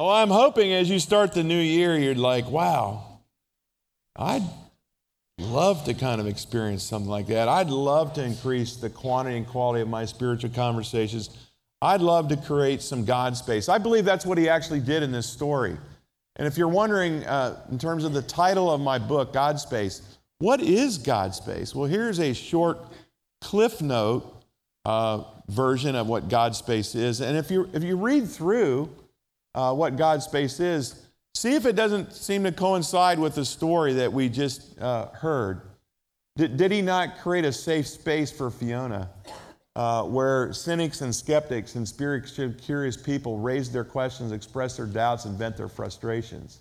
Oh, I'm hoping as you start the new year, you're like, wow, I'd love to kind of experience something like that. I'd love to increase the quantity and quality of my spiritual conversations. I'd love to create some God space. I believe that's what he actually did in this story. And if you're wondering, uh, in terms of the title of my book, God Space, what is God Space? Well, here's a short cliff note uh, version of what God Space is. And if you, if you read through uh, what God's Space is, see if it doesn't seem to coincide with the story that we just uh, heard. Did, did he not create a safe space for Fiona? Uh, where cynics and skeptics and spiritually curious people raise their questions, express their doubts, and vent their frustrations.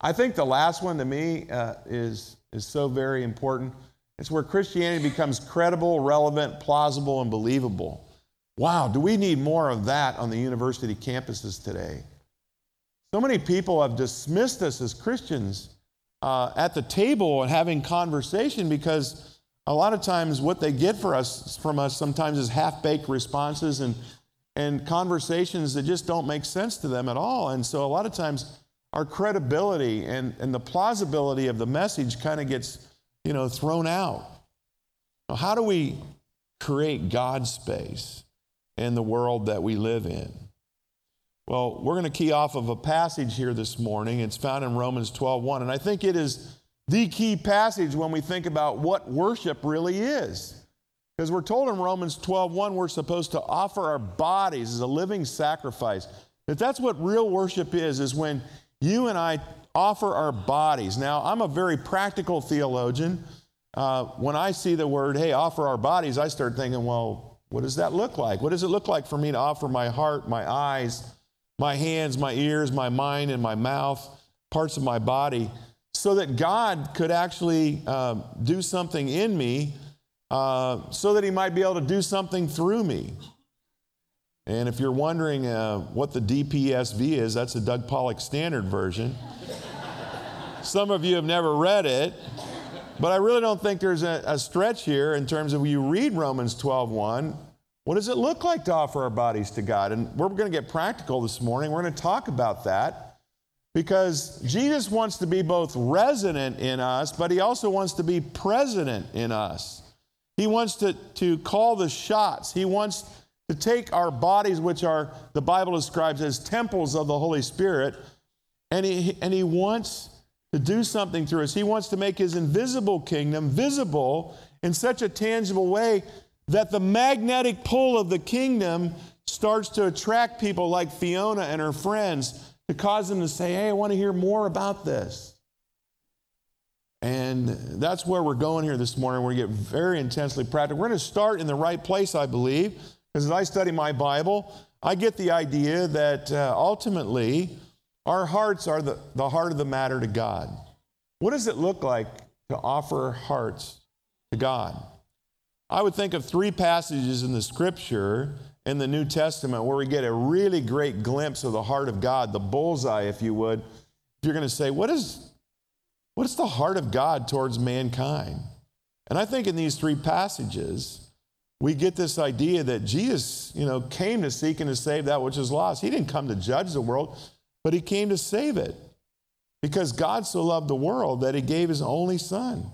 I think the last one to me uh, is, is so very important. It's where Christianity becomes credible, relevant, plausible, and believable. Wow, do we need more of that on the university campuses today? So many people have dismissed us as Christians uh, at the table and having conversation because a lot of times what they get for us from us sometimes is half-baked responses and and conversations that just don't make sense to them at all. And so a lot of times our credibility and, and the plausibility of the message kind of gets you know thrown out. Now, how do we create god's space in the world that we live in well we're going to key off of a passage here this morning it's found in romans 12 1 and i think it is the key passage when we think about what worship really is. Because we're told in Romans 12:1 we're supposed to offer our bodies as a living sacrifice. That that's what real worship is is when you and I offer our bodies. Now, I'm a very practical theologian. Uh, when I see the word, hey, offer our bodies, I start thinking, well, what does that look like? What does it look like for me to offer my heart, my eyes, my hands, my ears, my mind, and my mouth, parts of my body? so that God could actually uh, do something in me uh, so that He might be able to do something through me. And if you're wondering uh, what the DPSV is, that's the Doug Pollock Standard Version. Some of you have never read it, but I really don't think there's a, a stretch here in terms of you read Romans 12:1. What does it look like to offer our bodies to God? And we're going to get practical this morning. We're going to talk about that. Because Jesus wants to be both resident in us, but he also wants to be president in us. He wants to, to call the shots. He wants to take our bodies, which are, the Bible describes as temples of the Holy Spirit, and he, and he wants to do something through us. He wants to make his invisible kingdom visible in such a tangible way that the magnetic pull of the kingdom starts to attract people like Fiona and her friends to cause them to say, hey, I want to hear more about this. And that's where we're going here this morning. We're going to get very intensely practical. We're going to start in the right place, I believe, because as I study my Bible, I get the idea that uh, ultimately our hearts are the, the heart of the matter to God. What does it look like to offer hearts to God? I would think of three passages in the scripture in the New Testament where we get a really great glimpse of the heart of God, the bullseye, if you would. If you're going to say, what is, what is the heart of God towards mankind? And I think in these three passages, we get this idea that Jesus, you know, came to seek and to save that which is lost. He didn't come to judge the world, but he came to save it. Because God so loved the world that he gave his only son.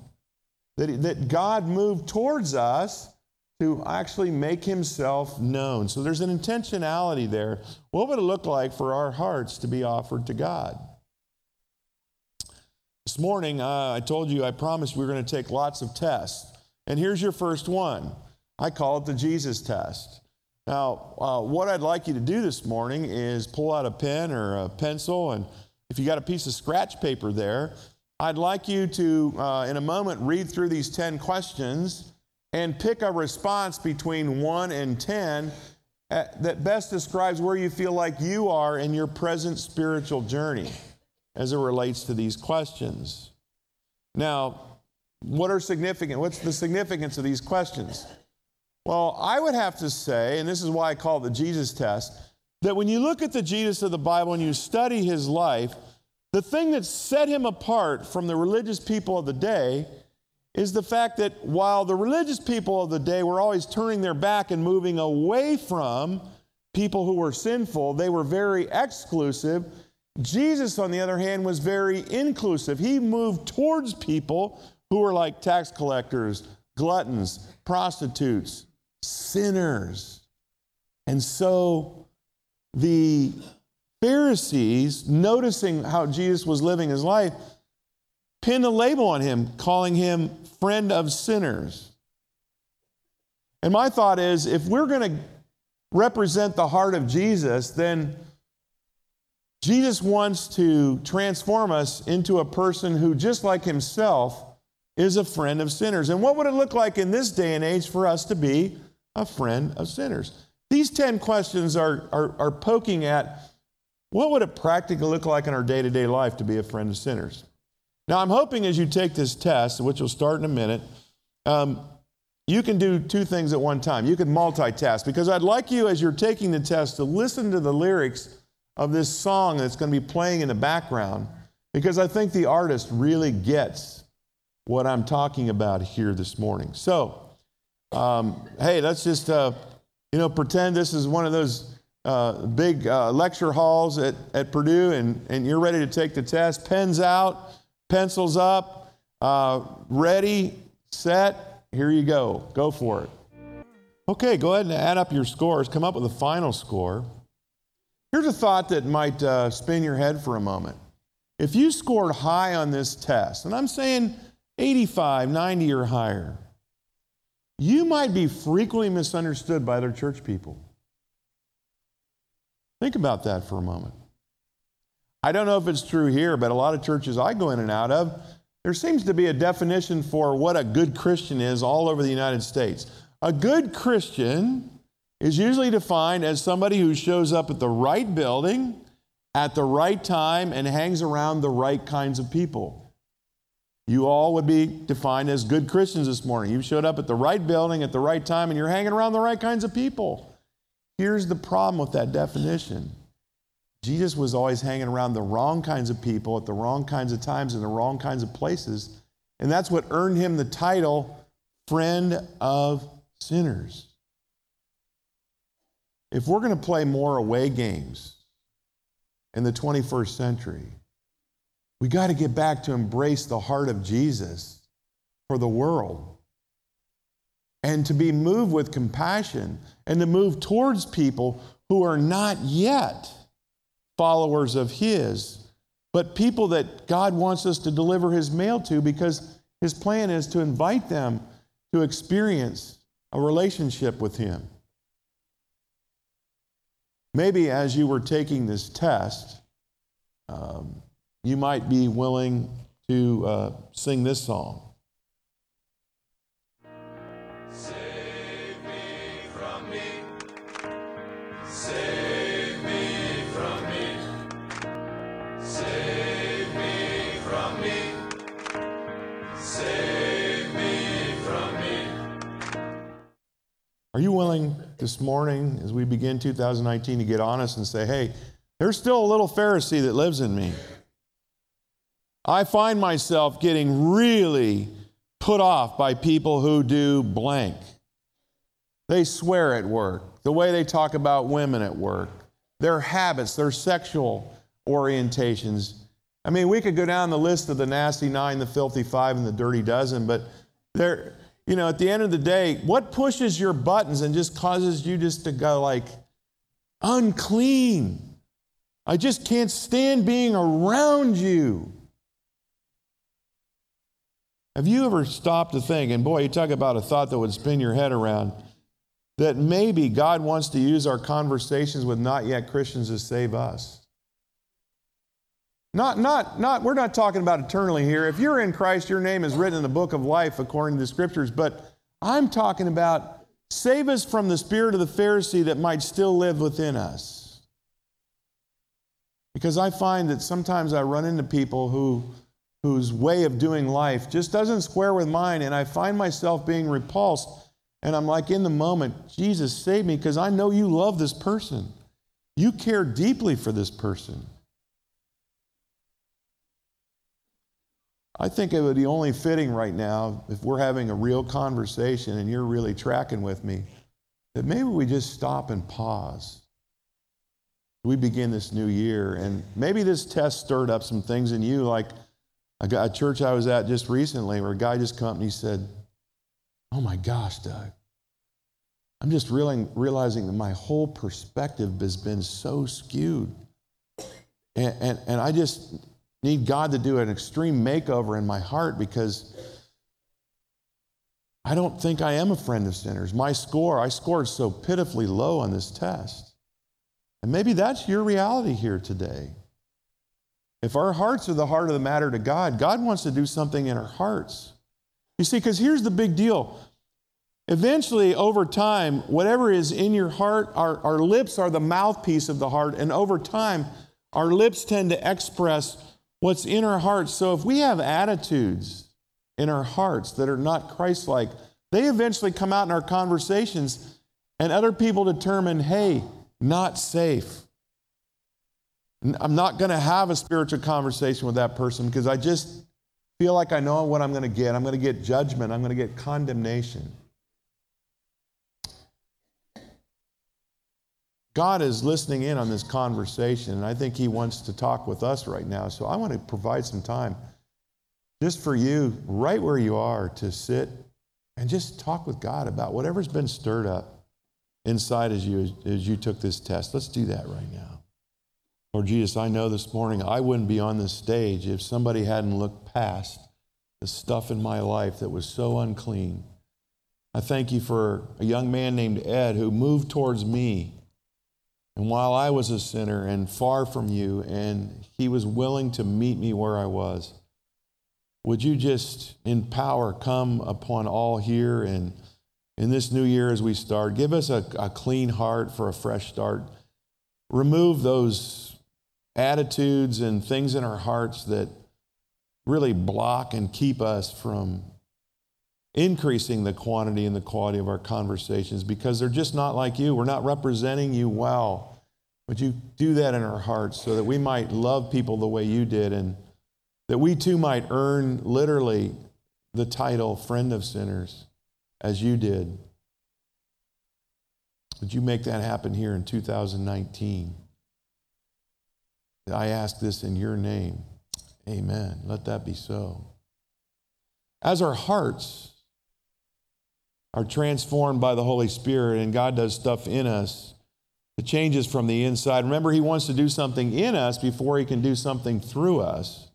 That, that God moved towards us to actually make himself known. So there's an intentionality there. What would it look like for our hearts to be offered to God? This morning, uh, I told you, I promised we were going to take lots of tests. And here's your first one. I call it the Jesus test. Now, uh, what I'd like you to do this morning is pull out a pen or a pencil, and if you got a piece of scratch paper there, I'd like you to, uh, in a moment, read through these 10 questions and pick a response between 1 and 10 uh, that best describes where you feel like you are in your present spiritual journey as it relates to these questions. Now, what are significant? What's the significance of these questions? Well, I would have to say, and this is why I call it the Jesus test, that when you look at the Jesus of the Bible and you study his life, the thing that set him apart from the religious people of the day is the fact that while the religious people of the day were always turning their back and moving away from people who were sinful, they were very exclusive Jesus, on the other hand, was very inclusive. He moved towards people who were like tax collectors, gluttons, prostitutes, sinners. And so the Pharisees, noticing how Jesus was living his life, pinned a label on him, calling him friend of sinners. And my thought is if we're going to represent the heart of Jesus, then Jesus wants to transform us into a person who, just like himself, is a friend of sinners. And what would it look like in this day and age for us to be a friend of sinners? These 10 questions are, are, are poking at what would it practically look like in our day to day life to be a friend of sinners? Now, I'm hoping as you take this test, which will start in a minute, um, you can do two things at one time. You can multitask because I'd like you, as you're taking the test, to listen to the lyrics of this song that's going to be playing in the background because I think the artist really gets what I'm talking about here this morning. So, um, hey, let's just, uh, you know, pretend this is one of those uh, big uh, lecture halls at, at Purdue and, and you're ready to take the test. Pens out, pencils up, uh, ready, set. Here you go. Go for it. Okay, go ahead and add up your scores. Come up with a final score. Here's a thought that might uh, spin your head for a moment. If you scored high on this test, and I'm saying 85, 90 or higher, you might be frequently misunderstood by other church people. Think about that for a moment. I don't know if it's true here, but a lot of churches I go in and out of, there seems to be a definition for what a good Christian is all over the United States. A good Christian is usually defined as somebody who shows up at the right building at the right time and hangs around the right kinds of people. You all would be defined as good Christians this morning. You showed up at the right building at the right time and you're hanging around the right kinds of people. Here's the problem with that definition Jesus was always hanging around the wrong kinds of people at the wrong kinds of times in the wrong kinds of places. And that's what earned him the title friend of sinners. If we're going to play more away games in the 21st century, we got to get back to embrace the heart of Jesus for the world and to be moved with compassion and to move towards people who are not yet followers of His, but people that God wants us to deliver His mail to because His plan is to invite them to experience a relationship with Him. Maybe as you were taking this test, um, you might be willing to uh, sing this song. Are you willing this morning, as we begin 2019, to get honest and say, hey, there's still a little Pharisee that lives in me? I find myself getting really put off by people who do blank. They swear at work, the way they talk about women at work, their habits, their sexual orientations. I mean, we could go down the list of the nasty nine, the filthy five, and the dirty dozen, but there, you know, at the end of the day, what pushes your buttons and just causes you just to go like, unclean? I just can't stand being around you. Have you ever stopped to think, and boy, you talk about a thought that would spin your head around, that maybe God wants to use our conversations with not yet Christians to save us? Not, not, not, we're not talking about eternally here. If you're in Christ, your name is written in the book of life according to the scriptures. But I'm talking about save us from the spirit of the Pharisee that might still live within us. Because I find that sometimes I run into people who, whose way of doing life just doesn't square with mine, and I find myself being repulsed. And I'm like, in the moment, Jesus, save me because I know you love this person. You care deeply for this person. I think it would be only fitting right now, if we're having a real conversation and you're really tracking with me, that maybe we just stop and pause. we begin this new year. And maybe this test stirred up some things in you, like a, a church I was at just recently where a guy just came up and he said, Oh my gosh, Doug, I'm just realizing that my whole perspective has been so skewed. And, and, and I just need God to do an extreme makeover in my heart because I don't think I am a friend of sinners. My score, I scored so pitifully low on this test. And maybe that's your reality here today. If our hearts are the heart of the matter to God, God wants to do something in our hearts. You see, because here's the big deal. Eventually, over time, whatever is in your heart, our, our lips are the mouthpiece of the heart, and over time, our lips tend to express what's in our hearts. So if we have attitudes in our hearts that are not Christ like, they eventually come out in our conversations, and other people determine, hey, not safe. I'm not going to have a spiritual conversation with that person because I just feel like I know what I'm going to get. I'm going to get judgment, I'm going to get condemnation. God is listening in on this conversation, and I think He wants to talk with us right now. So I want to provide some time just for you, right where you are, to sit and just talk with God about whatever's been stirred up inside as you as you took this test. Let's do that right now. Lord Jesus, I know this morning I wouldn't be on this stage if somebody hadn't looked past the stuff in my life that was so unclean. I thank you for a young man named Ed who moved towards me and while I was a sinner and far from you, and he was willing to meet me where I was, would you just in power come upon all here and in this new year as we start? Give us a, a clean heart for a fresh start. Remove those attitudes and things in our hearts that really block and keep us from increasing the quantity and the quality of our conversations because they're just not like you. We're not representing you well. Would you do that in our hearts so that we might love people the way you did and that we too might earn literally the title friend of sinners as you did? Would you make that happen here in 2019? I ask this in your name. Amen. Let that be so. As our hearts are transformed by the Holy Spirit and God does stuff in us. It changes from the inside. Remember, He wants to do something in us before He can do something through us.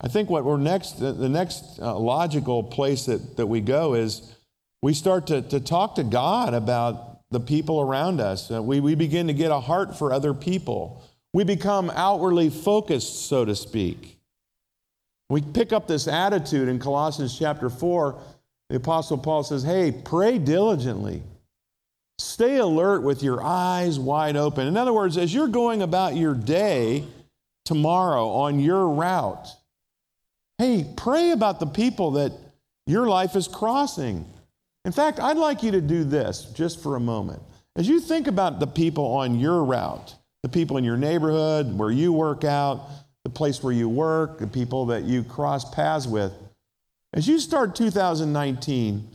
I think what we're next, the next uh, logical place that, that we go is we start to, to talk to God about the people around us. Uh, we, we begin to get a heart for other people. We become outwardly focused, so to speak. We pick up this attitude in Colossians chapter 4 the Apostle Paul says, hey, pray diligently. Stay alert with your eyes wide open. In other words, as you're going about your day tomorrow on your route, hey, pray about the people that your life is crossing. In fact, I'd like you to do this just for a moment. As you think about the people on your route, the people in your neighborhood, where you work out, the place where you work, the people that you cross paths with, as you start 2019,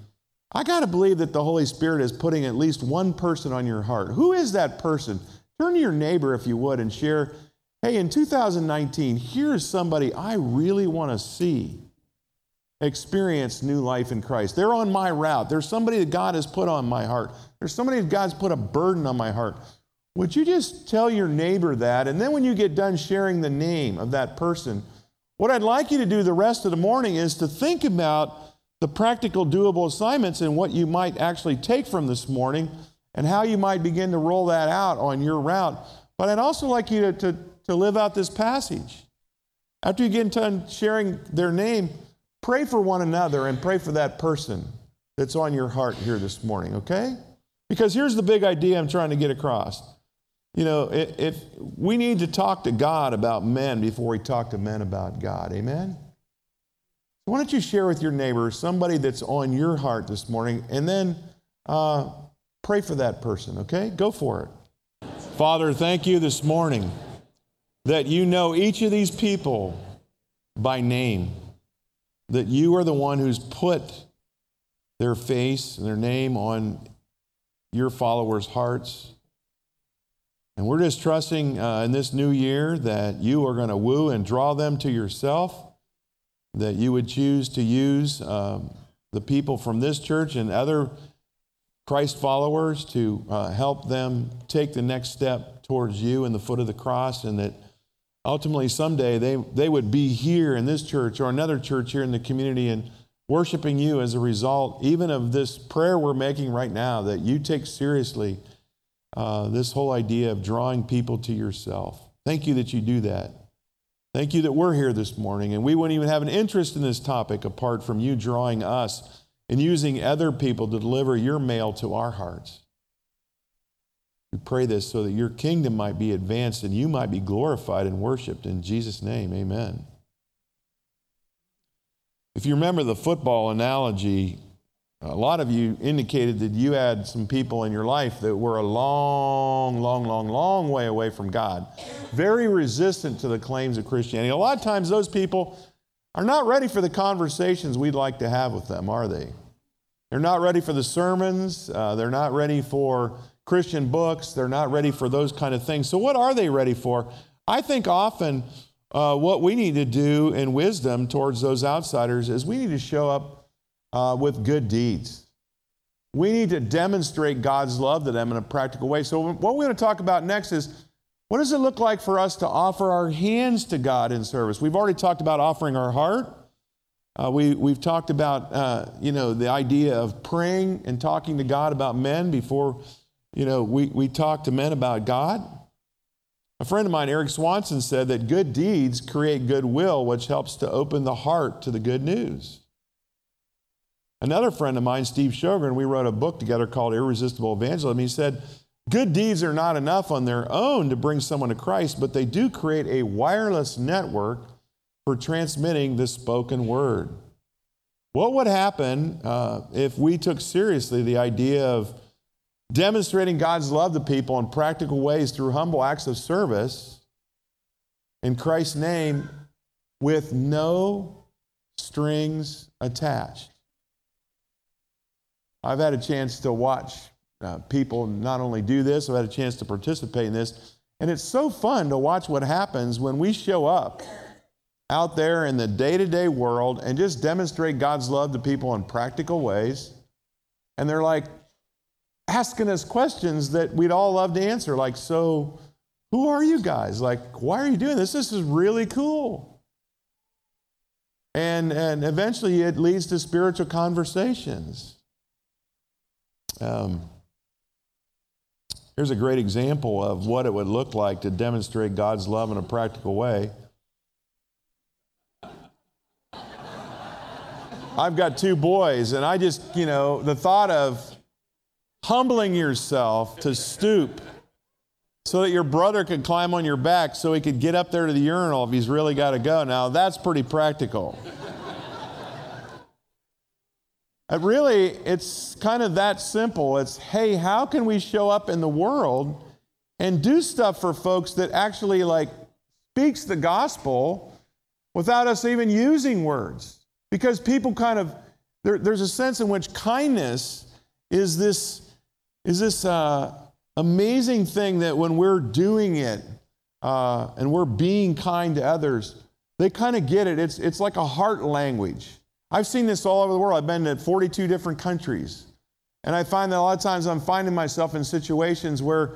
I got to believe that the Holy Spirit is putting at least one person on your heart. Who is that person? Turn to your neighbor, if you would, and share hey, in 2019, here's somebody I really want to see experience new life in Christ. They're on my route. There's somebody that God has put on my heart. There's somebody that God's put a burden on my heart. Would you just tell your neighbor that? And then when you get done sharing the name of that person, what I'd like you to do the rest of the morning is to think about the practical, doable assignments and what you might actually take from this morning and how you might begin to roll that out on your route. But I'd also like you to, to, to live out this passage. After you get done sharing their name, pray for one another and pray for that person that's on your heart here this morning, okay? Because here's the big idea I'm trying to get across. You know, if we need to talk to God about men before we talk to men about God, amen? Why don't you share with your neighbor somebody that's on your heart this morning, and then uh, pray for that person, okay? Go for it. Father, thank you this morning that you know each of these people by name, that you are the one who's put their face and their name on your followers' hearts. And we're just trusting uh, in this new year that you are going to woo and draw them to yourself, that you would choose to use um, the people from this church and other Christ followers to uh, help them take the next step towards you and the foot of the cross, and that ultimately someday they, they would be here in this church or another church here in the community and worshiping you as a result, even of this prayer we're making right now, that you take seriously uh, this whole idea of drawing people to yourself. Thank you that you do that. Thank you that we're here this morning, and we wouldn't even have an interest in this topic apart from you drawing us and using other people to deliver your mail to our hearts. We pray this so that your kingdom might be advanced and you might be glorified and worshiped. In Jesus' name, amen. If you remember the football analogy, a lot of you indicated that you had some people in your life that were a long, long, long, long way away from God, very resistant to the claims of Christianity. A lot of times, those people are not ready for the conversations we'd like to have with them, are they? They're not ready for the sermons, uh, they're not ready for Christian books, they're not ready for those kind of things. So, what are they ready for? I think often uh, what we need to do in wisdom towards those outsiders is we need to show up uh, with good deeds. We need to demonstrate God's love to them in a practical way. So, what we're going to talk about next is what does it look like for us to offer our hands to God in service? We've already talked about offering our heart. Uh, we, we've talked about, uh, you know, the idea of praying and talking to God about men before, you know, we, we talk to men about God. A friend of mine, Eric Swanson, said that good deeds create goodwill, which helps to open the heart to the good news. Another friend of mine, Steve Sjogren, we wrote a book together called Irresistible Evangelism. He said, Good deeds are not enough on their own to bring someone to Christ, but they do create a wireless network for transmitting the spoken word. What would happen uh, if we took seriously the idea of demonstrating God's love to people in practical ways through humble acts of service in Christ's name with no strings attached. I've had a chance to watch uh, people not only do this, I've had a chance to participate in this. And it's so fun to watch what happens when we show up out there in the day to day world and just demonstrate God's love to people in practical ways. And they're like, asking us questions that we'd all love to answer, like, so who are you guys? Like, why are you doing this? This is really cool. And, and eventually it leads to spiritual conversations. Um, here's a great example of what it would look like to demonstrate God's love in a practical way. I've got two boys, and I just, you know, the thought of humbling yourself to stoop so that your brother could climb on your back so he could get up there to the urinal if he's really got to go. Now, that's pretty practical. But really, it's kind of that simple. It's, hey, how can we show up in the world and do stuff for folks that actually like speaks the gospel without us even using words? Because people kind of, there, there's a sense in which kindness is this is this uh, amazing thing that when we're doing it uh, and we're being kind to others, they kind of get it. It's, it's like a heart language. I've seen this all over the world. I've been to 42 different countries. And I find that a lot of times I'm finding myself in situations where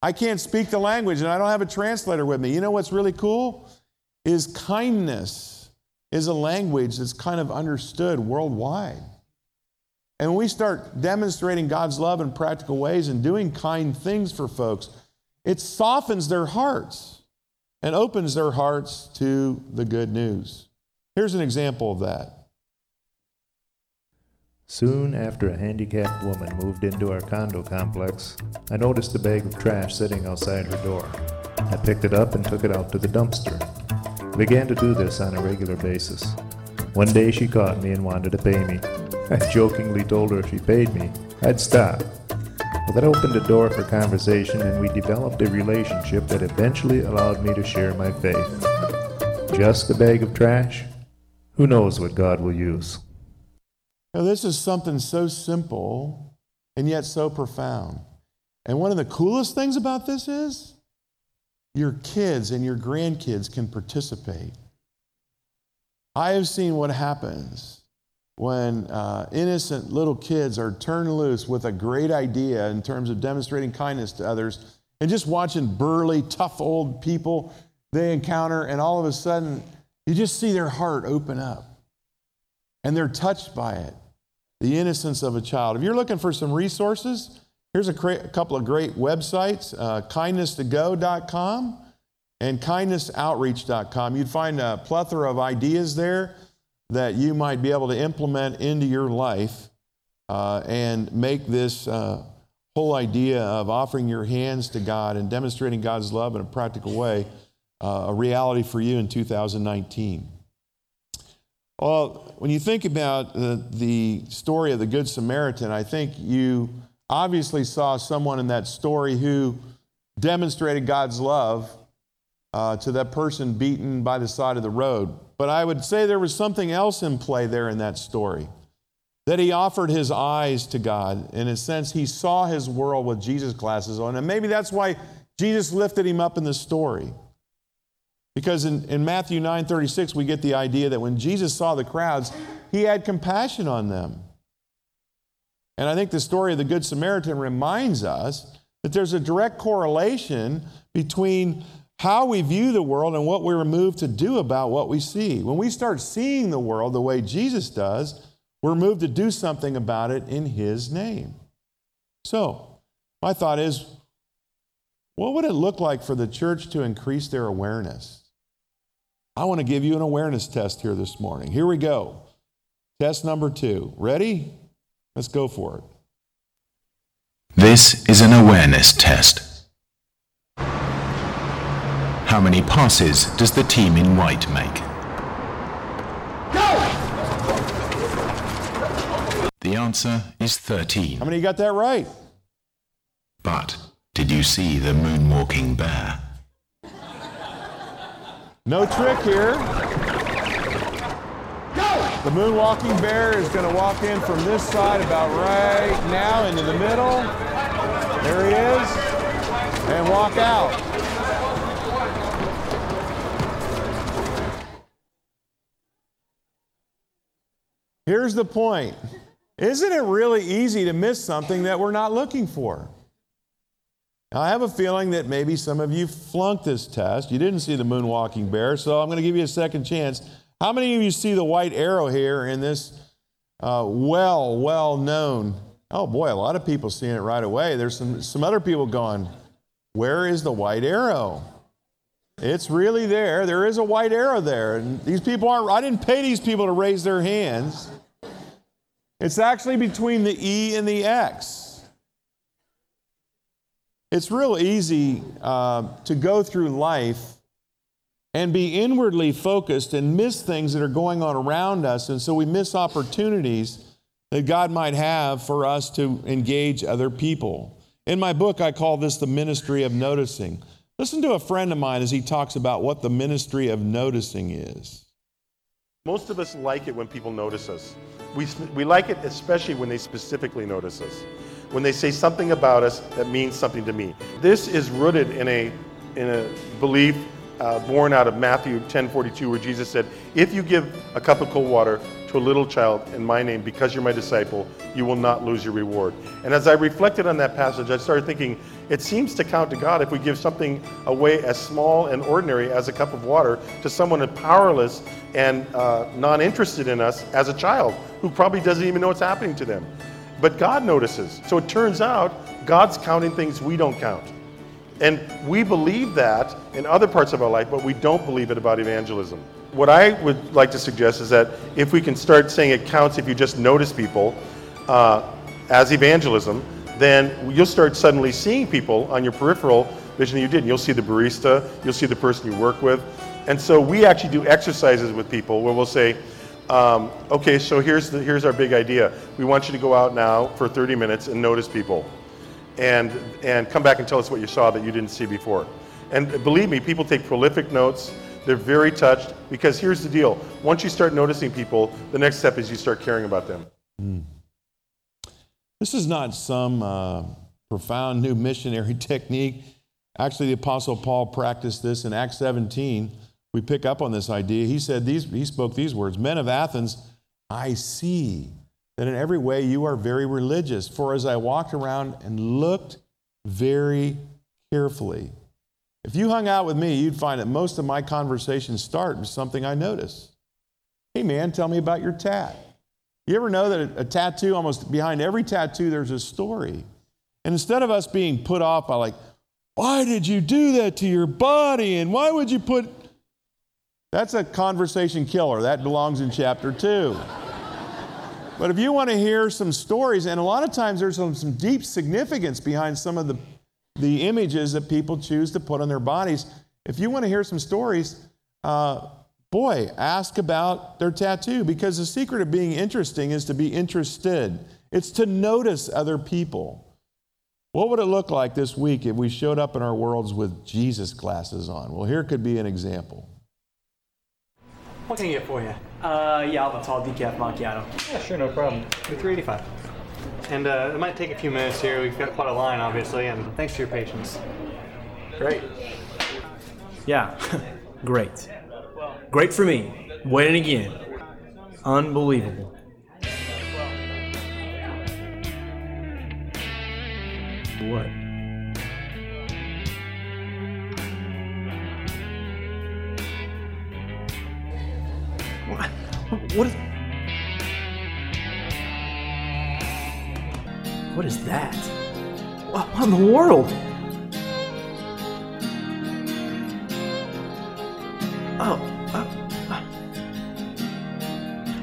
I can't speak the language and I don't have a translator with me. You know what's really cool? Is kindness is a language that's kind of understood worldwide. And when we start demonstrating God's love in practical ways and doing kind things for folks, it softens their hearts and opens their hearts to the good news. Here's an example of that. Soon after a handicapped woman moved into our condo complex, I noticed a bag of trash sitting outside her door. I picked it up and took it out to the dumpster. I began to do this on a regular basis. One day she caught me and wanted to pay me. I jokingly told her if she paid me, I'd stop. Well, that opened a door for conversation, and we developed a relationship that eventually allowed me to share my faith. Just a bag of trash? Who knows what God will use? Now, this is something so simple and yet so profound. And one of the coolest things about this is your kids and your grandkids can participate. I have seen what happens when uh, innocent little kids are turned loose with a great idea in terms of demonstrating kindness to others and just watching burly, tough old people they encounter, and all of a sudden, you just see their heart open up and they're touched by it. The innocence of a child. If you're looking for some resources, here's a, cra- a couple of great websites uh, kindnesstogo.com and kindnessoutreach.com. You'd find a plethora of ideas there that you might be able to implement into your life uh, and make this uh, whole idea of offering your hands to God and demonstrating God's love in a practical way uh, a reality for you in 2019. Well, when you think about the, the story of the Good Samaritan, I think you obviously saw someone in that story who demonstrated God's love uh, to that person beaten by the side of the road. But I would say there was something else in play there in that story. That he offered his eyes to God. In a sense, he saw his world with Jesus' glasses on. And maybe that's why Jesus lifted him up in the story. Because in, in Matthew 9 36, we get the idea that when Jesus saw the crowds, he had compassion on them. And I think the story of the Good Samaritan reminds us that there's a direct correlation between how we view the world and what we're moved to do about what we see. When we start seeing the world the way Jesus does, we're moved to do something about it in His name. So, my thought is what would it look like for the church to increase their awareness? I want to give you an awareness test here this morning. Here we go. Test number two. Ready? Let's go for it. This is an awareness test. How many passes does the team in white make? Go! The answer is 13. How many got that right? But did you see the moonwalking bear? No trick here. The moonwalking bear is going to walk in from this side about right now into the middle. There he is. And walk out. Here's the point. Isn't it really easy to miss something that we're not looking for? Now, I have a feeling that maybe some of you flunked this test. You didn't see the moonwalking bear, so I'm going to give you a second chance. How many of you see the white arrow here in this uh, well, well known? Oh boy, a lot of people seeing it right away. There's some, some other people going, Where is the white arrow? It's really there. There is a white arrow there. And these people aren't, I didn't pay these people to raise their hands. It's actually between the E and the X. It's real easy uh, to go through life and be inwardly focused and miss things that are going on around us. And so we miss opportunities that God might have for us to engage other people. In my book, I call this the ministry of noticing. Listen to a friend of mine as he talks about what the ministry of noticing is. Most of us like it when people notice us. We, we like it especially when they specifically notice us when they say something about us that means something to me. This is rooted in a, in a belief uh, born out of Matthew 10:42, where Jesus said, "If you give a cup of cold water to a little child in my name, because you're my disciple, you will not lose your reward." And as I reflected on that passage, I started thinking, it seems to count to God if we give something away as small and ordinary as a cup of water to someone powerless and uh, non-interested in us as a child who probably doesn't even know what's happening to them. But God notices. So it turns out God's counting things we don't count. And we believe that in other parts of our life, but we don't believe it about evangelism. What I would like to suggest is that if we can start saying it counts if you just notice people uh, as evangelism, then you'll start suddenly seeing people on your peripheral vision that you didn't. You'll see the barista, you'll see the person you work with. And so we actually do exercises with people where we'll say, um, okay, so here's, the, here's our big idea. We want you to go out now for 30 minutes and notice people. And, and come back and tell us what you saw that you didn't see before. And believe me, people take prolific notes. They're very touched because here's the deal. Once you start noticing people, the next step is you start caring about them. Mm. This is not some uh, profound new missionary technique. Actually, the Apostle Paul practiced this in Acts 17. We pick up on this idea. He said these, he spoke these words Men of Athens, I see that in every way you are very religious. For as I walked around and looked very carefully, if you hung out with me, you'd find that most of my conversations start with something I notice. Hey, man, tell me about your tat. You ever know that a, tattoo, almost behind every tattoo, there's a story? And instead of us being put off by, like, why did you do that to your body? And why would you put. That's a conversation killer. That belongs in chapter two. but if you want to hear some stories, and a lot of times there's some, some deep significance behind some of the, the images that people choose to put on their bodies, if you want to hear some stories, uh, boy, ask about their tattoo because the secret of being interesting is to be interested, it's to notice other people. What would it look like this week if we showed up in our worlds with Jesus glasses on? Well, here could be an example. What can I get for you? Uh, yeah, I'll have a tall decaf macchiato. Yeah, sure, no problem. For 385 And uh, it might take a few minutes here. We've got quite a line, obviously, and thanks for your patience. Great. Yeah, great. Great for me. Winning again. Unbelievable. What? What? What is. What is that? What in the world? Oh, uh, uh.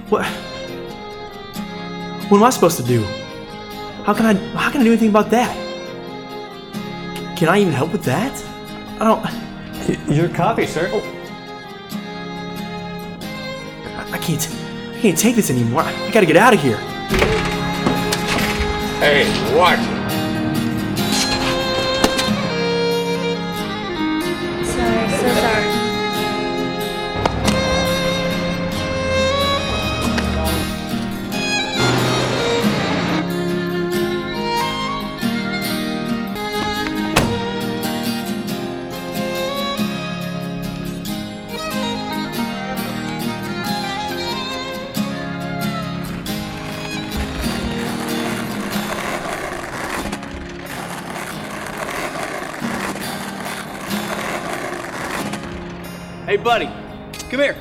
what? What am I supposed to do? How can I? How can I do anything about that? Can I even help with that? I don't. Your coffee, sir. I, can't. I can't take this anymore. I, I gotta get out of here. Hey, watch buddy, come here.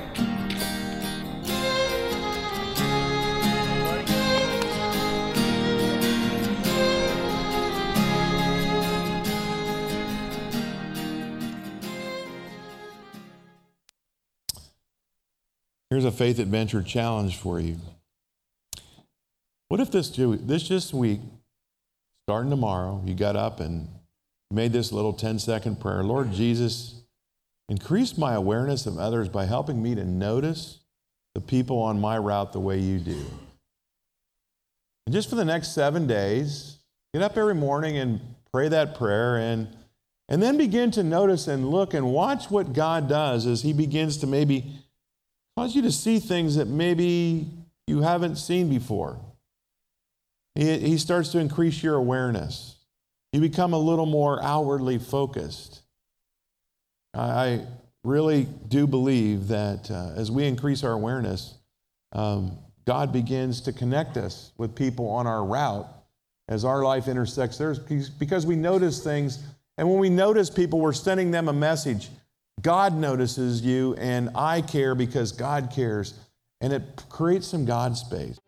Here's a faith adventure challenge for you. What if this, this just week, starting tomorrow, you got up and made this little 10 second prayer Lord Jesus, increase my awareness of others by helping me to notice the people on my route the way you do. And just for the next seven days, get up every morning and pray that prayer and, and then begin to notice and look and watch what God does as He begins to maybe cause you to see things that maybe you haven't seen before. He, he starts to increase your awareness. You become a little more outwardly focused. I, really do believe that uh, as we increase our awareness, um, God begins to connect us with people on our route as our life intersects theirs because we notice things. And when we notice people, we're sending them a message. God notices you, and I care because God cares. And it creates some God space.